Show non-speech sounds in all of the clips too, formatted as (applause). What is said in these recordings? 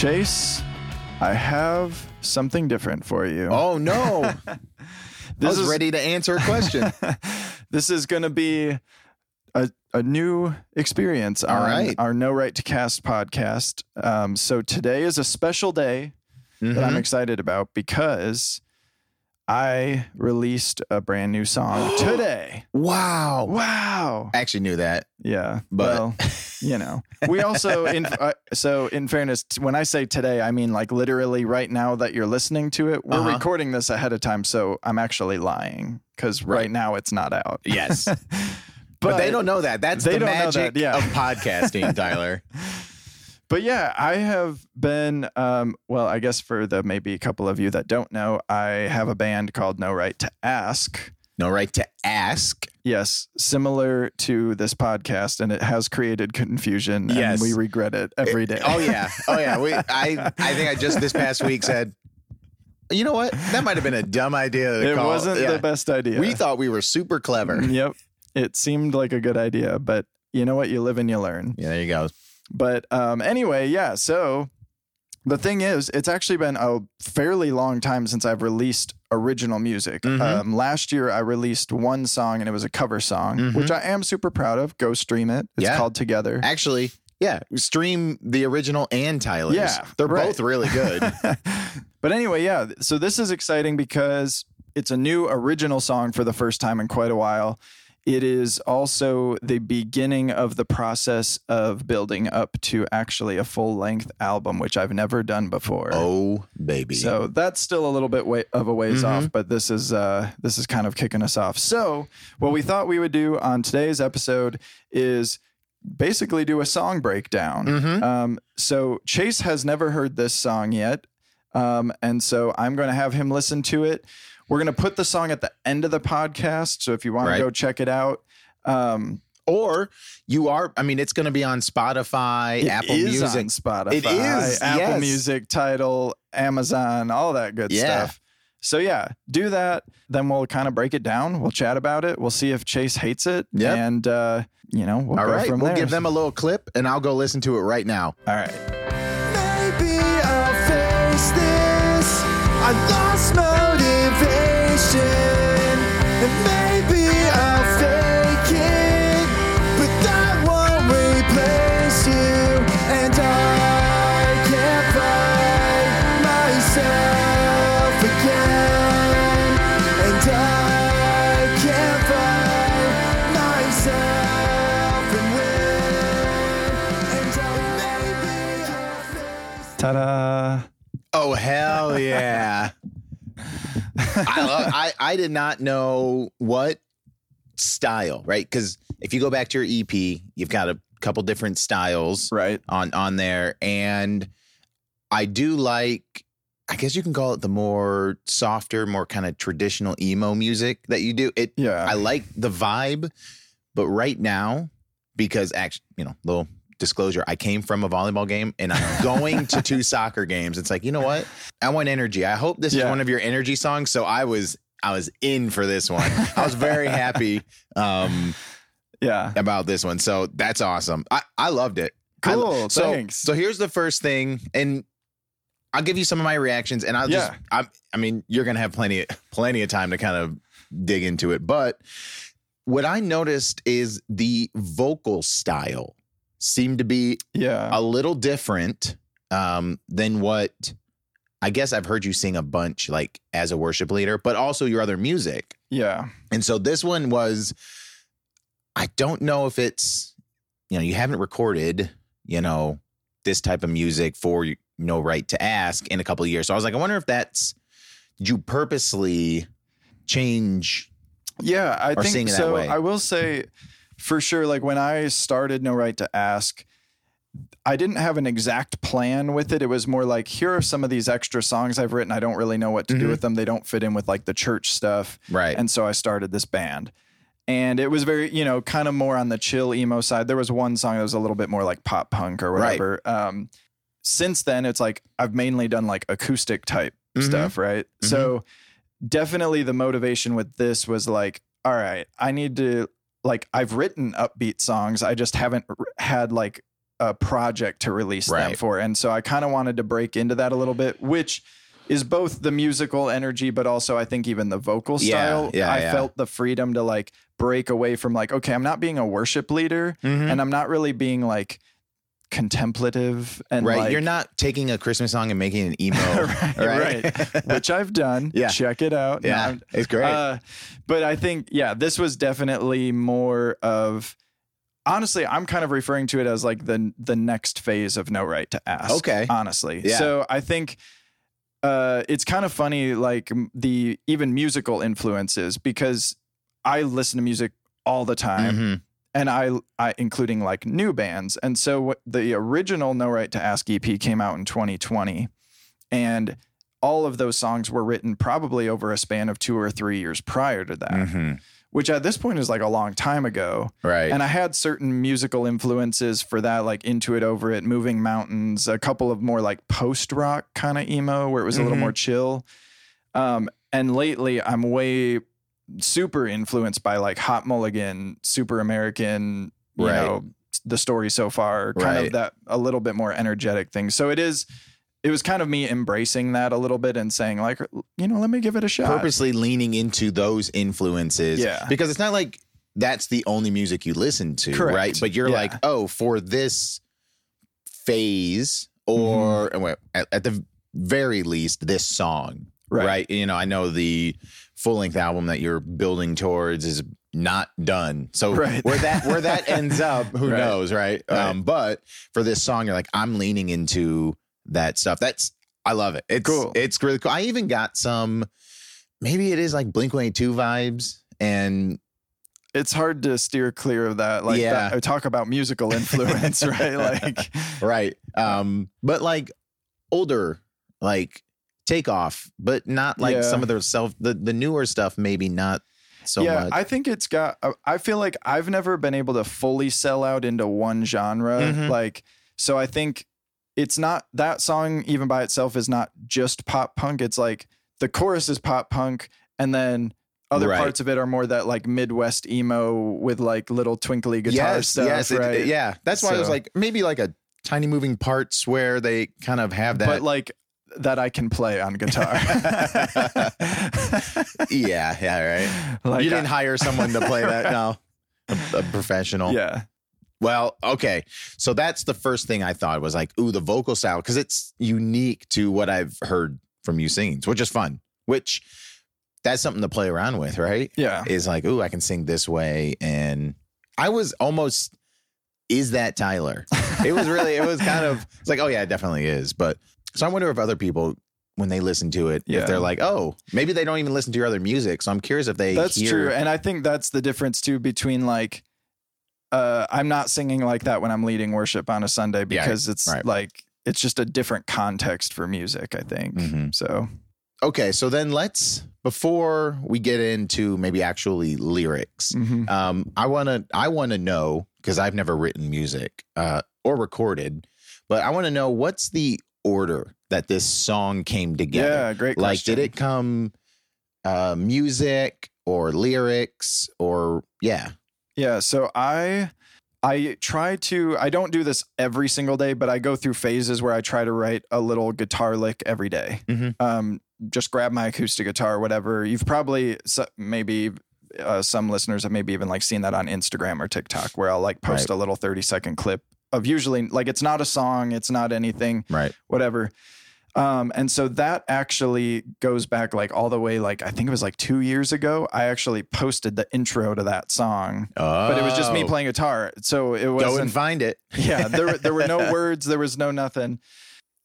Chase, I have something different for you. Oh no. (laughs) I This was is- ready to answer a question. (laughs) this is going to be a, a new experience All on right. our No Right to Cast podcast. Um, so today is a special day that I'm Mhm. excited about because I released a brand new song (gasps) today. Wow. Wow. I actually knew that. Yeah. But- well, (laughs) you know, we also in uh, so in fairness, when I say today, I mean like literally right now that you're listening to it. We're Uh-huh. recording this ahead of time, so I'm actually lying because right. Right. now it's not out. Yes. (laughs) But, they don't know that. That's the magic that, yeah. of podcasting, (laughs) Tyler. But yeah, I have been. Um, well, I guess for the maybe a couple of you that don't know, I have a band called No Right to Ask. No right to ask. Yes, similar to this podcast, and it has created confusion. Yes. and we regret it every day. Oh yeah. (laughs) Oh yeah. We I I think I just this past week said, you know what? That might have been a dumb idea to it call. wasn't Yeah. the best idea. We thought we were super clever. Yep, it seemed like a good idea, but you know what? You live and you learn. Yeah, there you go. But um, anyway, yeah. So the thing is, it's actually been a fairly long time since I've released original music. Mhm. Um, last year, I released one song and it was a cover song, Mhm. which I am super proud of. Go stream it. It's Yeah. called Together. Actually, yeah, stream the original and Tyler's. Yeah, They're right. both really good. (laughs) but anyway, yeah. So this is exciting because it's a new original song for the first time in quite a while. It is also the beginning of the process of building up to actually a full length album, which I've never done before. oh baby. So that's still a little bit way, of a ways Mhm. off, but this is uh, this is kind of kicking us off. So what we thought we would do on today's episode is basically do a song breakdown. Mhm. Um, so Chase has never heard this song yet, um, and so I'm going to have him listen to it. We're going to put the song at the end of the podcast, so if you want Right. to go check it out. Um, or you are. I mean, it's going to be on Spotify, it Apple is Music. on Spotify, It is, Apple yes. Music, Tidal, Amazon, all that good Yeah. stuff. So yeah, do that. Then we'll kind of break it down. We'll chat about it. We'll see if Chase hates it. Yep. And uh, you know, we'll All go right, from we'll there. give them a little clip, and I'll go listen to it right now. all right. Maybe I'll face this. I lost motivation. And maybe I'll fake it. But that won't replace you. And I can't find myself again. And I can't find myself and win. And I maybe I'll face Ta-da! Oh hell yeah! I love. I I did not know what style, right? Because if you go back to your EP, you've got a couple different styles Right. on on there, and I do like. I guess you can call it the more softer, more kind of traditional emo music that you do. It Yeah. I like the vibe, but right now, because actually, you know, little disclosure, I came from a volleyball game and I'm (laughs) going to two soccer games. It's like, you know what? I want energy. I hope this is one of your energy songs. So I was I was in for this one. I was very (laughs) happy um yeah. about this one. So that's awesome. I, I loved it. I- Cool. so, thanks. So here's the first thing, and I'll give you some of my reactions, and I'll just, I, I mean, you're gonna have plenty, plenty of time to kind of dig into it. But what I noticed is the vocal style seemed to be yeah. a little different um, than what I guess I've heard you sing a bunch, like as a worship leader, but also your other music. yeah. And so this one was, I don't know if it's, you know, you haven't recorded, you know, this type of music for you no right to ask in a couple of years. So I was like, I wonder if that's, did you purposely change? Yeah, I or think seeing it that so. way. I will say for sure, like when I started No Right to Ask, I didn't have an exact plan with it. It was more like, here are some of these extra songs I've written. I don't really know what to do Mhm. with them. They don't fit in with like the church stuff. Right. And so I started this band. And it was very, you know, kind of more on the chill emo side. There was one song that was a little bit more like pop punk or Right. whatever. Um, since then, it's like I've mainly done like acoustic type Mhm. stuff, right? So definitely the motivation with this was like, all right, I need to like I've written upbeat songs. I just haven't r- had like a project to release them for. And so I kind of wanted to break into that a little bit, which is both the musical energy, but also I think even the vocal style. yeah, yeah, I yeah. felt the freedom to like break away from like, okay, I'm not being a worship leader Mhm. and I'm not really being like contemplative and right. like, You're not taking a Christmas song and making an emo. (laughs) right, right. right. which I've done. (laughs) Yeah. Check it out. Yeah. It's great. uh, but I think, yeah, this was definitely more of. Honestly, I'm kind of referring to it as like the the next phase of No Right to Ask. Okay. honestly. Yeah. So I think uh, it's kind of funny, like the even musical influences, because I listen to music all the time, Mhm. And I, I including like new bands. And so the original No Right to Ask EP came out in 2020, and all of those songs were written probably over a span of two or three years prior to that, Mhm. which at this point is like a long time ago. Right. And I had certain musical influences for that, like Into It Over It, Moving Mountains, a couple of more like post rock kind of emo where it was a little Mhm. more chill. Um, and lately, I'm way super influenced by like Hot Mulligan, Super American, you Right. know, the story so far, kind Right. of that a little bit more energetic thing. So it is. It was kind of me embracing that a little bit and saying, like, you know, let me give it a shot. purposely leaning into those influences. Yeah. Because it's not like that's the only music you listen to, Correct. right? But you're Yeah. like, oh, for this phase, or Mm-hmm. at, at the very least, this song, Right. right. You know, I know the full length album that you're building towards is not done. So (laughs) Right. where that where that (laughs) ends up, who Right. knows, right? Right. Um, but for this song, you're like, I'm leaning into that stuff. That's I love it. It's Cool. It's really cool. I even got some. Maybe it is like Blink One Eight Two vibes, and it's hard to steer clear of that. Like, Yeah. that, I talk about musical (laughs) influence, right? Like, right. Um, but like older, like takeoff, but not like Yeah. some of the self the the newer stuff. Maybe not so yeah, much. I think it's got. uh, I feel like I've never been able to fully sell out into one genre. Mhm. Like, so I think it's not that song even by itself is not just pop punk. It's like the chorus is pop punk, and then other Right. parts of it are more that like Midwest emo with like little twinkly guitar yes, stuff. yes, it- right? yeah. That's why I was like maybe like a tiny moving parts where they kind of have that. but like that I can play on guitar. (laughs) yeah, yeah, right. Like, you didn't hire someone to play that, no. A, a professional. yeah. Well, okay. So that's the first thing I thought was like, ooh, the vocal style, because it's unique to what I've heard from you singing, which is fun. Which that's something to play around with, right? Yeah. Is like, ooh, I can sing this way. And I was almost, is that Tyler? It was really, it was kind of, it's like, oh yeah, it definitely is. But so I wonder if other people, when they listen to it, Yeah. if they're like, oh, maybe they don't even listen to your other music. So I'm curious if they That's hear, true. And I think that's the difference too between like uh I'm not singing like that when I'm leading worship on a Sunday Yeah, because it's right. like it's just a different context for music, I think. Mhm. So Okay, so then let's before we get into maybe actually lyrics, mhm. um, I wanna I wanna know because I've never written music uh, or recorded, but I want to know what's the order that this song came together. yeah, great like, question. did it come uh, music or lyrics or yeah? Yeah, so I I try to I don't do this every single day, but I go through phases where I try to write a little guitar lick every day. Mhm. Um just grab my acoustic guitar whatever. You've probably maybe uh, some listeners have maybe even like seen that on Instagram or TikTok where I'll like post Right. a little 30 second clip of usually like it's not a song, it's not anything, Right. whatever. Um, and so that actually goes back like all the way, like I think it was like two years ago. I actually posted the intro to that song, but it was just me Oh. playing guitar. So it was Go and find it. (laughs) yeah, there, there were no (laughs) words, there was no nothing.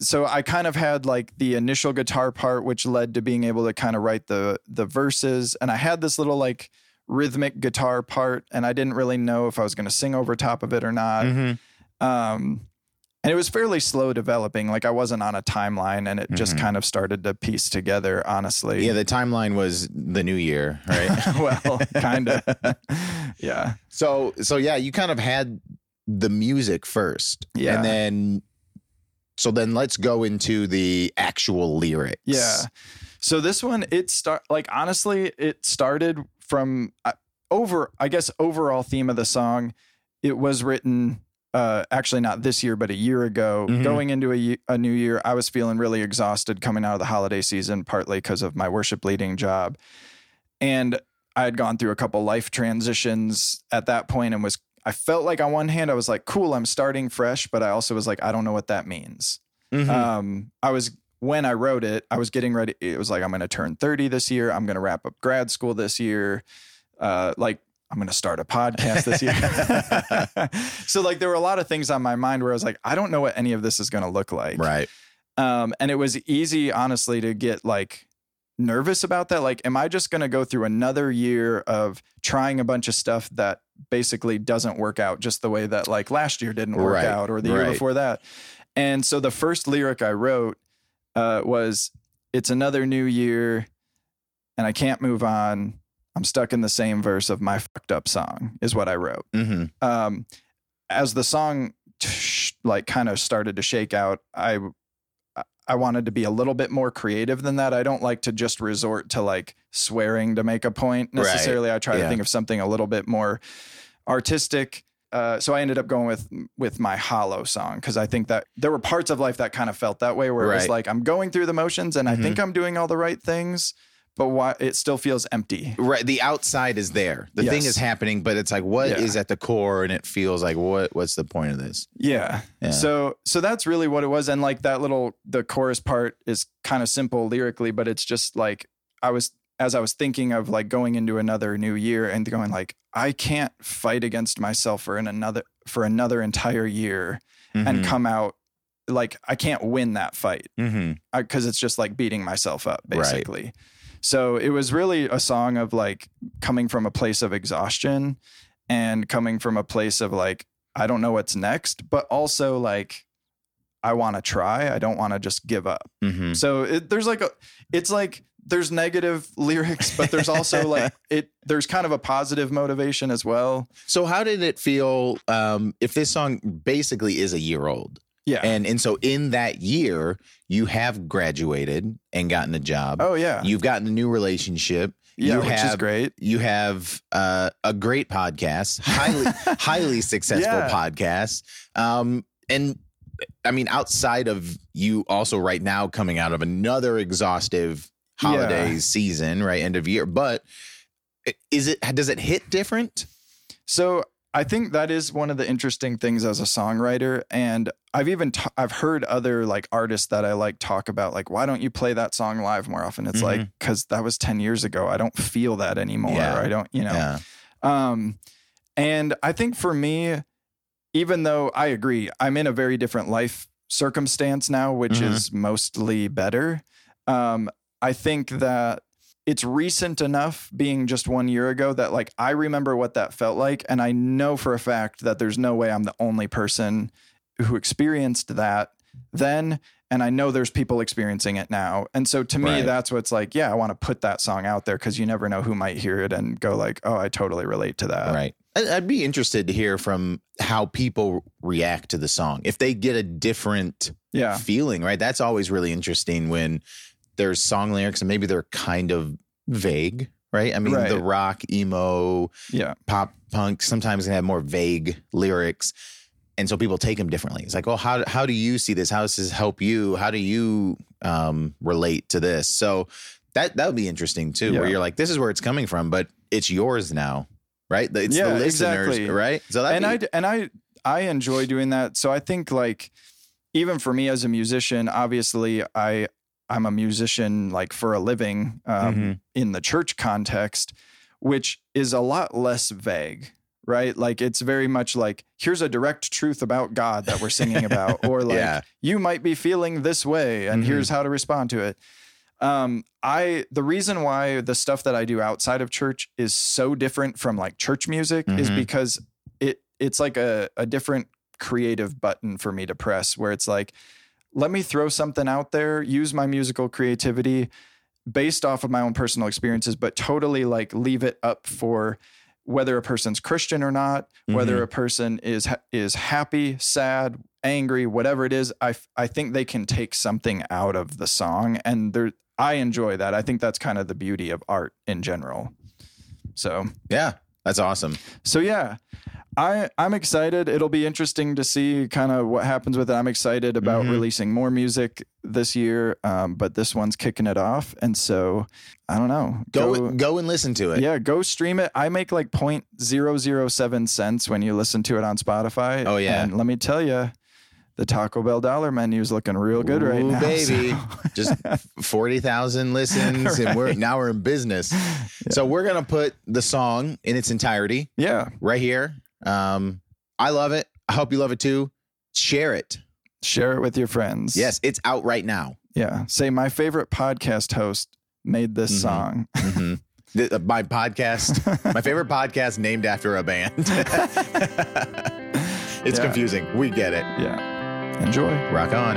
So I kind of had like the initial guitar part, which led to being able to kind of write the the verses, and I had this little like rhythmic guitar part, and I didn't really know if I was going to sing over top of it or not. Mhm. Um, and it was fairly slow developing. Like I wasn't on a timeline, and it just Mhm. kind of started to piece together. Honestly, Yeah, the timeline was the new year, right? (laughs) well, kind of. (laughs) yeah, So so yeah, you kind of had the music first. Yeah. And then so then let's go into the actual lyrics. yeah. So this one, it start like honestly, it started from uh, over. I guess overall theme of the song. It was written uh, actually not this year, but a year ago, Mhm. going into a, a new year, I was feeling really exhausted coming out of the holiday season, partly because of my worship leading job. And I had gone through a couple life transitions at that point and was, I felt like on one hand, I was like, cool, I'm starting fresh, but I also was like, I don't know what that means. Mhm. Um, I was, when I wrote it, I was getting ready. It was like, I'm going to turn 30 this year. I'm going to wrap up grad school this year. Uh, like, I'm going to start a podcast this year. (laughs) so, like, there were a lot of things on my mind where I was like, I don't know what any of this is going to look like. right. Um, and it was easy, honestly, to get like nervous about that. Like, am I just going to go through another year of trying a bunch of stuff that basically doesn't work out just the way that like last year didn't work Right, out or the year right. before that? And so the first lyric I wrote uh, was, It's another new year and I can't move on. I'm stuck in the same verse of my fucked up song, is what I wrote hmm um, as the song like kind of started to shake out, I I wanted to be a little bit more creative than that. I don't like to just resort to like swearing to make a point Right. necessarily. I try Yeah. to think of something a little bit more artistic. Uh, so I ended up going with with my hollow song because I think that there were parts of life that kind of felt that way, where it was like I'm going through the motions and I Mhm. think I'm doing all the right things, but why it still feels empty. Right. The outside is there. The thing is happening, but it's like what is Yeah. at the core, and it feels like what? What's the point of this? Yeah. Yeah. So so that's really what it was. And like that little the chorus part is kind of simple lyrically, but it's just like I was as I was thinking of like going into another new year and going like I can't fight against myself for an another for another entire year and Mhm. come out like I can't win that fight because it's just like beating myself up Right. So it was really a song of like coming from a place of exhaustion and coming from a place of like I don't know what's next, but also like I want to try. I don't want to just give up. Mhm. So it, there's like a it's like there's negative (laughs) lyrics, but there's also like (laughs) it there's kind of a positive motivation as well. So how did it feel? Um, if this song basically is a year old, Yeah. and and so in that year you have graduated and gotten a job. oh yeah. You've gotten a new relationship. yeah, you which is great. You have uh, a great podcast, highly (laughs) highly successful Yeah. podcast. Um, and I mean, outside of you, also right now coming out of another exhaustive holiday Yeah. season, right, end of year. But is it does it hit different? So I think that is one of the interesting things as a songwriter, and I've even i I've heard other like artists that I like talk about like why don't you play that song live more often? It's like because that was ten years ago. I don't feel that anymore. Yeah. I don't, you know. Yeah. Um, and I think for me, even though I agree, I'm in a very different life circumstance now, which Mhm. is mostly better. Um, I think that it's recent enough being just one year ago that like I remember what that felt like. And I know for a fact that there's no way I'm the only person who experienced that then. And I know there's people experiencing it now. And so to me, Right. that's what's like, yeah, I want to put that song out there because you never know who might hear it and go like, oh, I totally relate to that. right. I- I'd be interested to hear from how people react to the song. If they get a different Yeah. feeling, right? That's always really interesting when there's song lyrics and maybe they're kind of vague, right? I mean, Right. the rock, emo, Yeah. pop punk sometimes can have more vague lyrics. And so people take them differently. It's like, oh, how, how do you see this? How does this help you? How do you um, relate to this? So that that would be interesting too, where you're like, this is where it's coming from, but it's yours now, right? It's Yeah, the listeners, exactly. right? So that and I and I I enjoy doing that. So I think like even for me as a musician, obviously I I'm a musician like for a living um, Mhm. in the church context, which is a lot less vague, right? Like it's very much like here's a direct truth about God that we're singing (laughs) about, or like Yeah. you might be feeling this way, and Mhm. here's how to respond to it. Um, I the reason why the stuff that I do outside of church is so different from like church music is Mhm. because it it's like a, a different creative button for me to press where it's like, let me throw something out there, use my musical creativity based off of my own personal experiences, but totally like leave it up for whether a person's Christian or not, whether mm-hmm. a person is is happy, sad, angry, whatever it is, I I think they can take something out of the song, and there I enjoy that. I think that's kind of the beauty of art in general. So yeah, that's awesome. so yeah, I I'm excited. It'll be interesting to see kind of what happens with it. I'm excited about Mhm. releasing more music this year, um, but this one's kicking it off, and so I don't know. Go go, and listen to it. yeah, go stream it. I make like point zero zero seven cents when you listen to it on Spotify. Oh, yeah. and let me tell you, the Taco Bell dollar menu is looking real good right now. baby. so- Just (laughs) forty thousand listens, and we're now we're in business. So we're gonna put the song in its entirety yeah, right here. Um, I love it. I hope you love it too. Share it. share it with your friends. Yes, it's out right now. yeah. Say my favorite podcast host made this Mhm. song. Mhm. The- my podcast, my (laughs) favorite podcast named after a band. (laughs) it's Yeah. confusing. We get it. Yeah, enjoy. Rock on.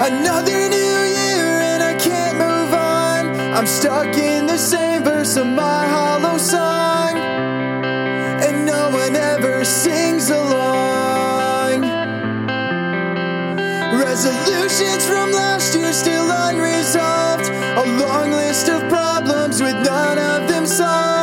Another new year and I can't move on. I'm stuck in the same verse of my hollow song. And no one ever sings along. Resolutions from last year still unresolved. A long list of problems with none of them solved.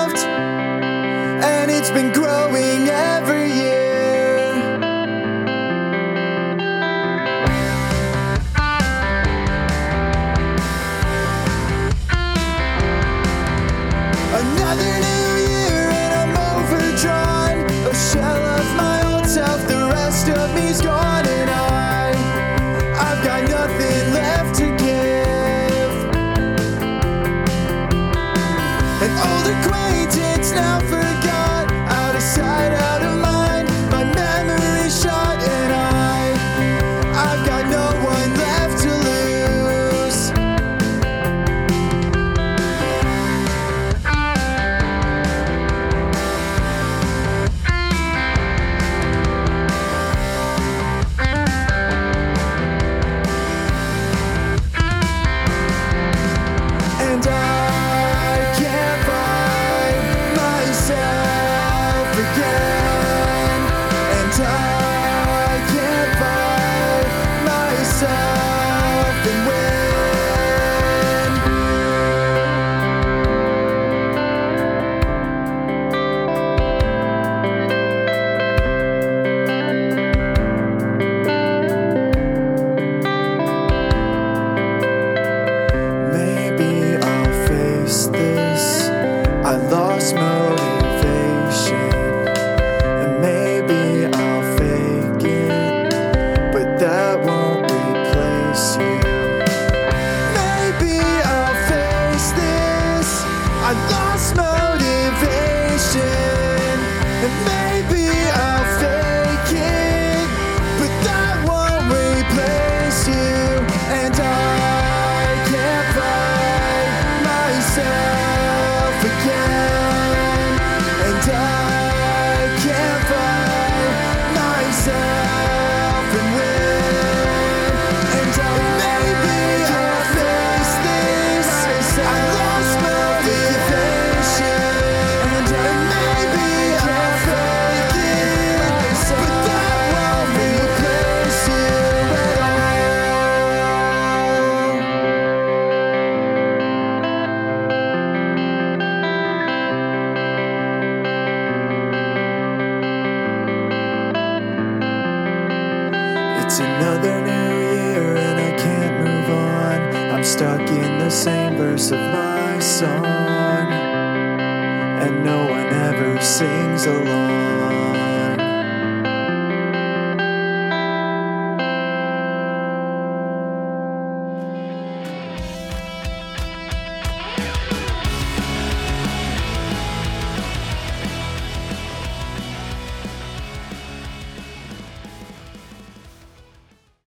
It's another new year and I can't move on. I'm stuck in the same verse of my song. And no one ever sings along.